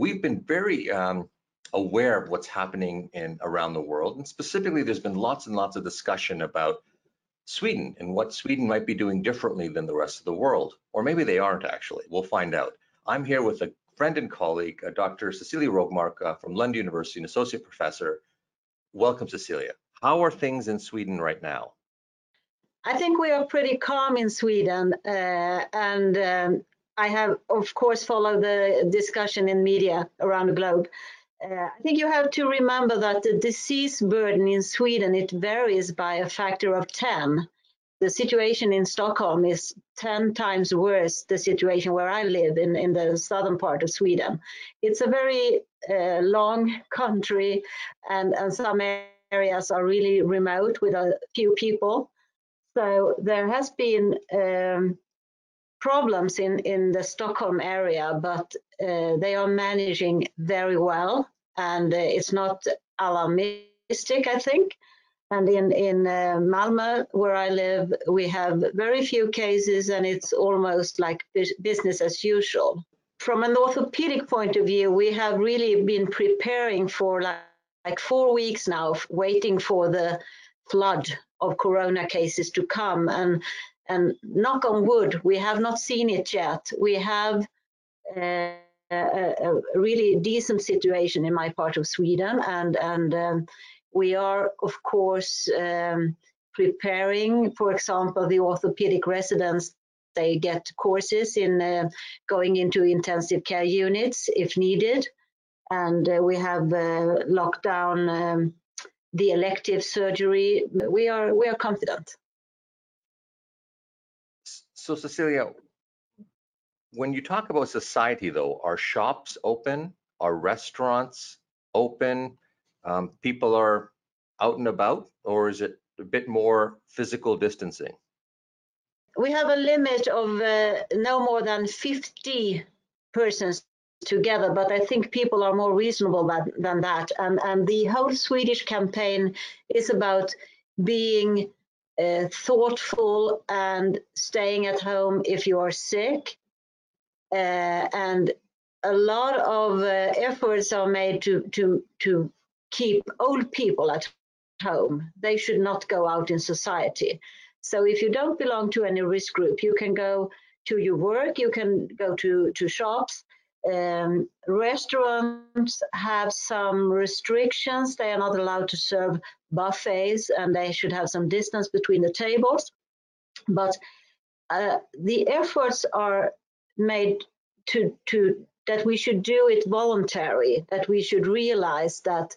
we've been very um, aware of what's happening in around the world, and specifically, there's been lots and lots of discussion about Sweden and what Sweden might be doing differently than the rest of the world, or maybe they aren't actually. We'll find out. I'm here with a friend and colleague, uh, Dr. Cecilia Rogmark uh, from Lund University, an associate professor. Welcome, Cecilia. How are things in Sweden right now? I think we are pretty calm in Sweden, uh, and um, I have, of course, followed the discussion in media around the globe. Uh, I think you have to remember that the disease burden in Sweden it varies by a factor of 10. The situation in Stockholm is 10 times worse the situation where I live in, in the southern part of Sweden. It's a very uh, long country and, and some areas are really remote with a few people. So there has been um, problems in, in the Stockholm area, but uh, they are managing very well and uh, it's not alarmistic, I think. And in, in uh, Malmö, where I live, we have very few cases and it's almost like business as usual. From an orthopedic point of view, we have really been preparing for like, like four weeks now, waiting for the flood of corona cases to come. And, and knock on wood, we have not seen it yet. We have uh, a, a, really decent situation in my part of Sweden, and and um, we are of course um, preparing. For example, the orthopedic residents they get courses in uh, going into intensive care units if needed, and uh, we have uh, locked down um, the elective surgery. We are we are confident. So Cecilia, when you talk about society though, are shops open? Are restaurants open? Um, people are out and about, or is it a bit more physical distancing? We have a limit of uh, no more than 50 persons together, but I think people are more reasonable than, than that. And, and the whole Swedish campaign is about being uh, thoughtful and staying at home if you are sick. Uh, and a lot of uh, efforts are made to, to, to keep old people at home. They should not go out in society. So if you don't belong to any risk group, you can go to your work, you can go to, to shops, um, restaurants have some restrictions. They are not allowed to serve buffets and they should have some distance between the tables. But uh, the efforts are made to, to that we should do it voluntary, that we should realize that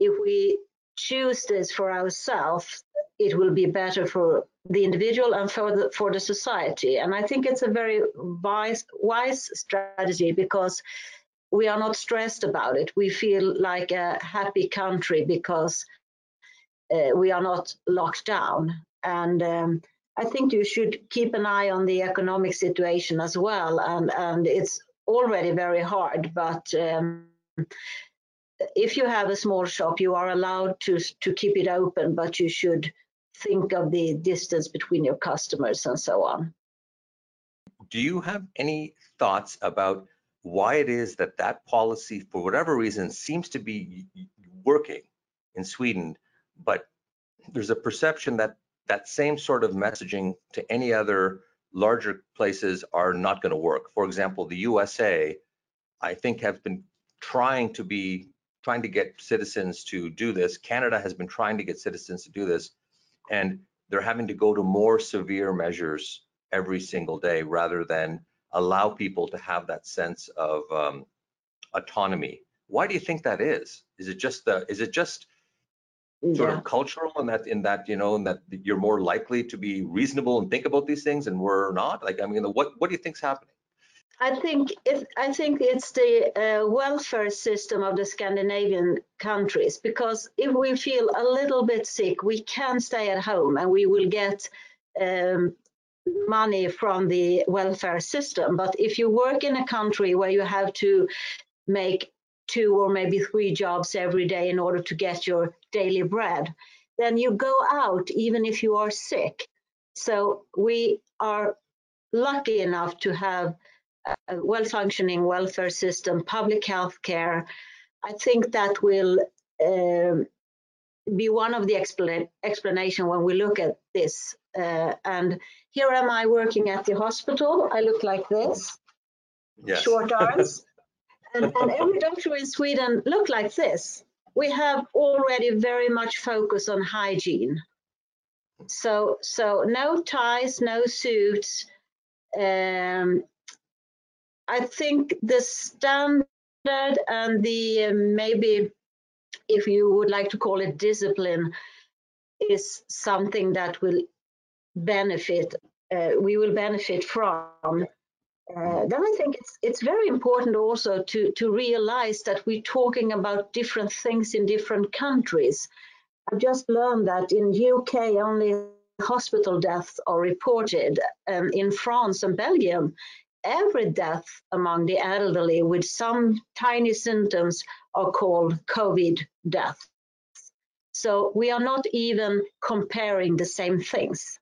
if we choose this for ourselves, it will be better for the individual and for the for the society. And I think it's a very wise wise strategy because we are not stressed about it. We feel like a happy country because uh, we are not locked down. And um, I think you should keep an eye on the economic situation as well. And and it's already very hard, but. Um, if you have a small shop, you are allowed to to keep it open, but you should think of the distance between your customers and so on. Do you have any thoughts about why it is that that policy, for whatever reason, seems to be working in Sweden, but there's a perception that that same sort of messaging to any other larger places are not going to work. For example, the USA, I think, have been trying to be trying to get citizens to do this. Canada has been trying to get citizens to do this and they're having to go to more severe measures every single day rather than allow people to have that sense of um, autonomy. Why do you think that is? Is it just the? Is it just sort yeah. of cultural in that in that you know in that you're more likely to be reasonable and think about these things and we're not? Like I mean, what what do you think's happening? I think it, I think it's the uh, welfare system of the Scandinavian countries because if we feel a little bit sick, we can stay at home and we will get um, money from the welfare system. But if you work in a country where you have to make two or maybe three jobs every day in order to get your daily bread, then you go out even if you are sick. So we are lucky enough to have a well-functioning welfare system, public health care. I think that will um, be one of the expla explanation when we look at this. Uh, and here am I working at the hospital. I look like this, yes. short arms. and, and every doctor in Sweden look like this. We have already very much focus on hygiene. So, so no ties, no suits. Um, I think the standard and the uh, maybe, if you would like to call it discipline, is something that will benefit. Uh, we will benefit from. Uh, then I think it's it's very important also to to realize that we're talking about different things in different countries. I just learned that in UK only hospital deaths are reported. Um, in France and Belgium, every death among the elderly with some tiny symptoms are called COVID deaths. So we are not even comparing the same things.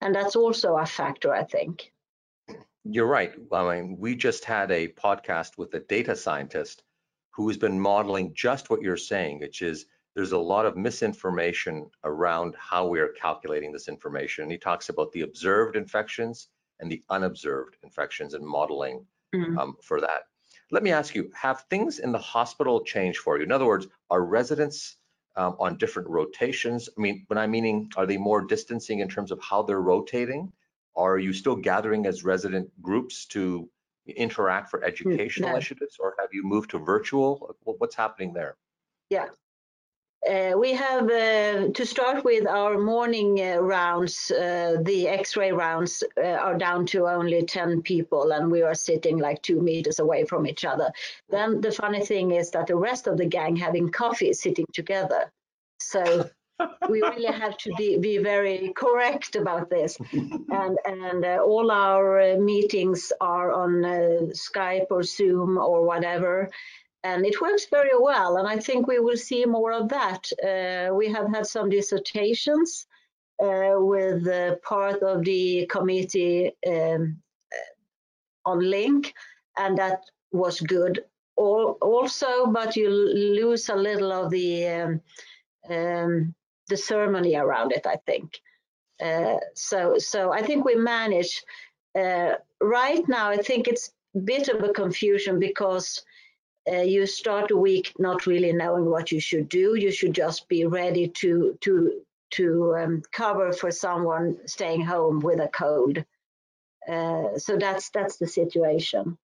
And that's also a factor, I think. You're right. I mean, we just had a podcast with a data scientist who has been modeling just what you're saying, which is there's a lot of misinformation around how we are calculating this information. He talks about the observed infections and the unobserved infections and modeling mm-hmm. um, for that. Let me ask you, have things in the hospital changed for you? In other words, are residents um, on different rotations? I mean, when I'm meaning, are they more distancing in terms of how they're rotating? Are you still gathering as resident groups to interact for educational no. initiatives, or have you moved to virtual? What's happening there? Yeah, uh, we have, uh, to start with, our morning uh, rounds, uh, the X-ray rounds uh, are down to only 10 people and we are sitting like two meters away from each other. Then the funny thing is that the rest of the gang having coffee sitting together. So we really have to be, be very correct about this. And, and uh, all our meetings are on Skype or Zoom or whatever and it works very well. And I think we will see more of that. Uh, we have had some dissertations uh, with uh, part of the committee um, uh, on link, and that was good All, also. But you lose a little of the um, um, the ceremony around it, I think. Uh, so, so I think we manage. Uh, right now, I think it's a bit of a confusion because uh, you start a week not really knowing what you should do. You should just be ready to to to um, cover for someone staying home with a cold. Uh, so that's that's the situation.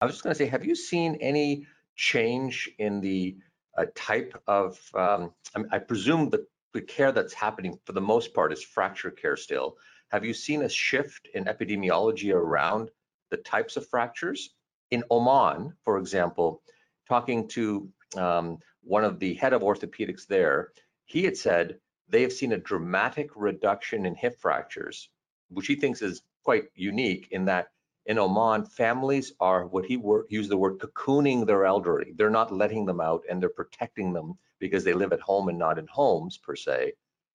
I was just going to say, have you seen any change in the uh, type of? Um, I, mean, I presume the the care that's happening for the most part is fracture care still. Have you seen a shift in epidemiology around the types of fractures? In Oman, for example, talking to um, one of the head of orthopedics there, he had said they have seen a dramatic reduction in hip fractures, which he thinks is quite unique in that in Oman, families are what he wor- used the word cocooning their elderly. They're not letting them out and they're protecting them because they live at home and not in homes per se.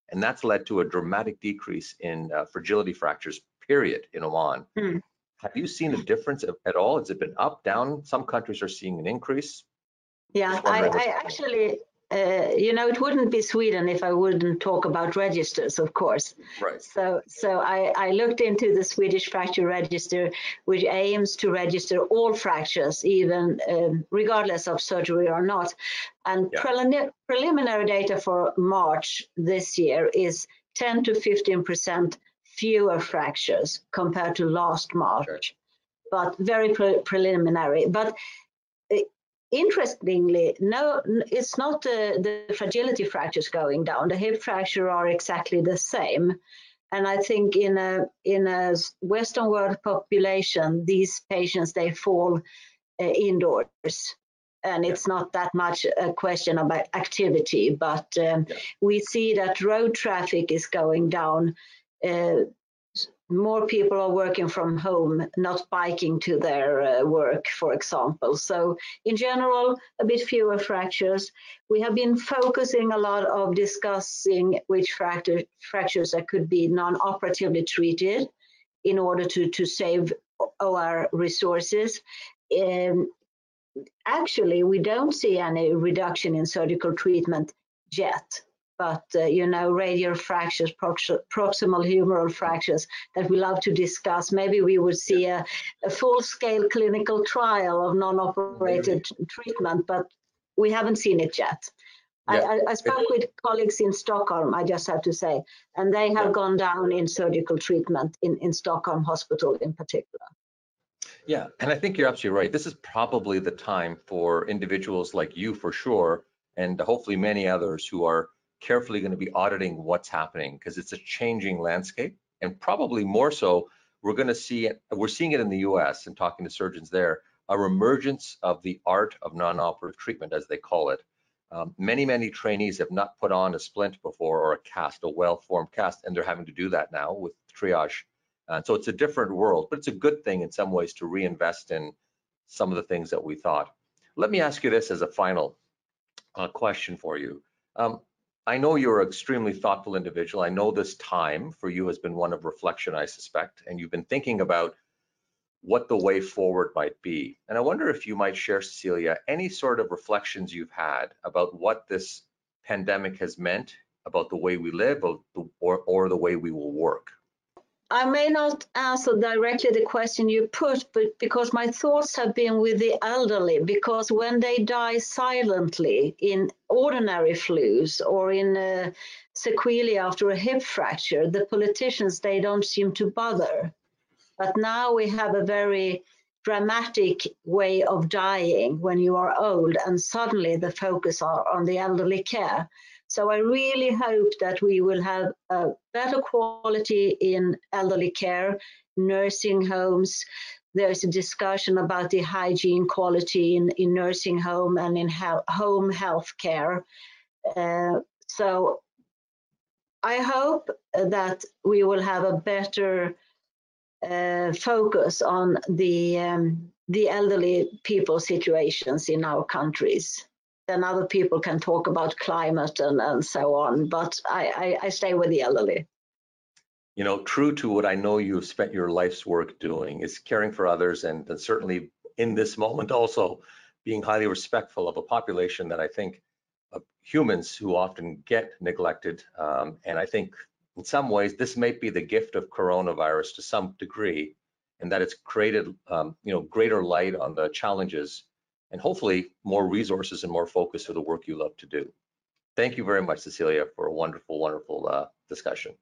And that's led to a dramatic decrease in uh, fragility fractures, period, in Oman. Hmm. Have you seen a difference at all? Has it been up, down? Some countries are seeing an increase. Yeah, I, I actually, uh, you know, it wouldn't be Sweden if I wouldn't talk about registers, of course. Right. So, so I, I looked into the Swedish fracture register, which aims to register all fractures, even um, regardless of surgery or not. And yeah. prelim preliminary data for March this year is 10 to 15 percent fewer fractures compared to last March, sure. but very pre preliminary. But uh, interestingly, no, it's not the, the fragility fractures going down. The hip fracture are exactly the same. And I think in a in a Western world population, these patients they fall uh, indoors, and it's not that much a question about activity. But um, yeah. we see that road traffic is going down uh, more people are working from home, not biking to their uh, work, for example. So in general, a bit fewer fractures. We have been focusing a lot of discussing which fracture, fractures that could be non-operatively treated in order to, to save OR resources. Um, actually, we don't see any reduction in surgical treatment yet. But, uh, you know, radial fractures, prox proximal humeral fractures that we love to discuss. Maybe we would see a, a full-scale clinical trial of non-operated treatment, but we haven't seen it yet. Yeah. I, I, spoke with colleagues in Stockholm, I just have to say, and they have Yeah. gone down in surgical treatment in, in Stockholm Hospital in particular. Yeah, and I think you're absolutely right. This is probably the time for individuals like you for sure, and hopefully many others who are carefully going to be auditing what's happening because it's a changing landscape. And probably more so, we're going to see it, we're seeing it in the US and talking to surgeons there, a emergence of the art of non-operative treatment, as they call it. Um, many, many trainees have not put on a splint before or a cast, a well-formed cast, and they're having to do that now with triage. Uh, so it's a different world, but it's a good thing in some ways to reinvest in some of the things that we thought. Let me ask you this as a final uh, question for you. Um, I know you're an extremely thoughtful individual. I know this time for you has been one of reflection, I suspect, and you've been thinking about what the way forward might be. And I wonder if you might share, Cecilia, any sort of reflections you've had about what this pandemic has meant about the way we live or, or, or the way we will work. I may not answer directly the question you put, but because my thoughts have been with the elderly, because when they die silently in ordinary flus or in uh, sequelae after a hip fracture, the politicians, they don't seem to bother. But now we have a very dramatic way of dying when you are old, and suddenly the focus are on the elderly care. So I really hope that we will have a better quality in elderly care, nursing homes. There's a discussion about the hygiene quality in, in nursing home and in home health care. Uh, so I hope that we will have a better uh, focus on the um, the elderly people situations in our countries then other people can talk about climate and, and so on. But I, I, I stay with the elderly. You know, true to what I know you've spent your life's work doing is caring for others and, and certainly in this moment also being highly respectful of a population that I think of humans who often get neglected. Um, and I think in some ways this may be the gift of coronavirus to some degree and that it's created um, you know greater light on the challenges and hopefully more resources and more focus for the work you love to do. Thank you very much, Cecilia, for a wonderful, wonderful uh, discussion.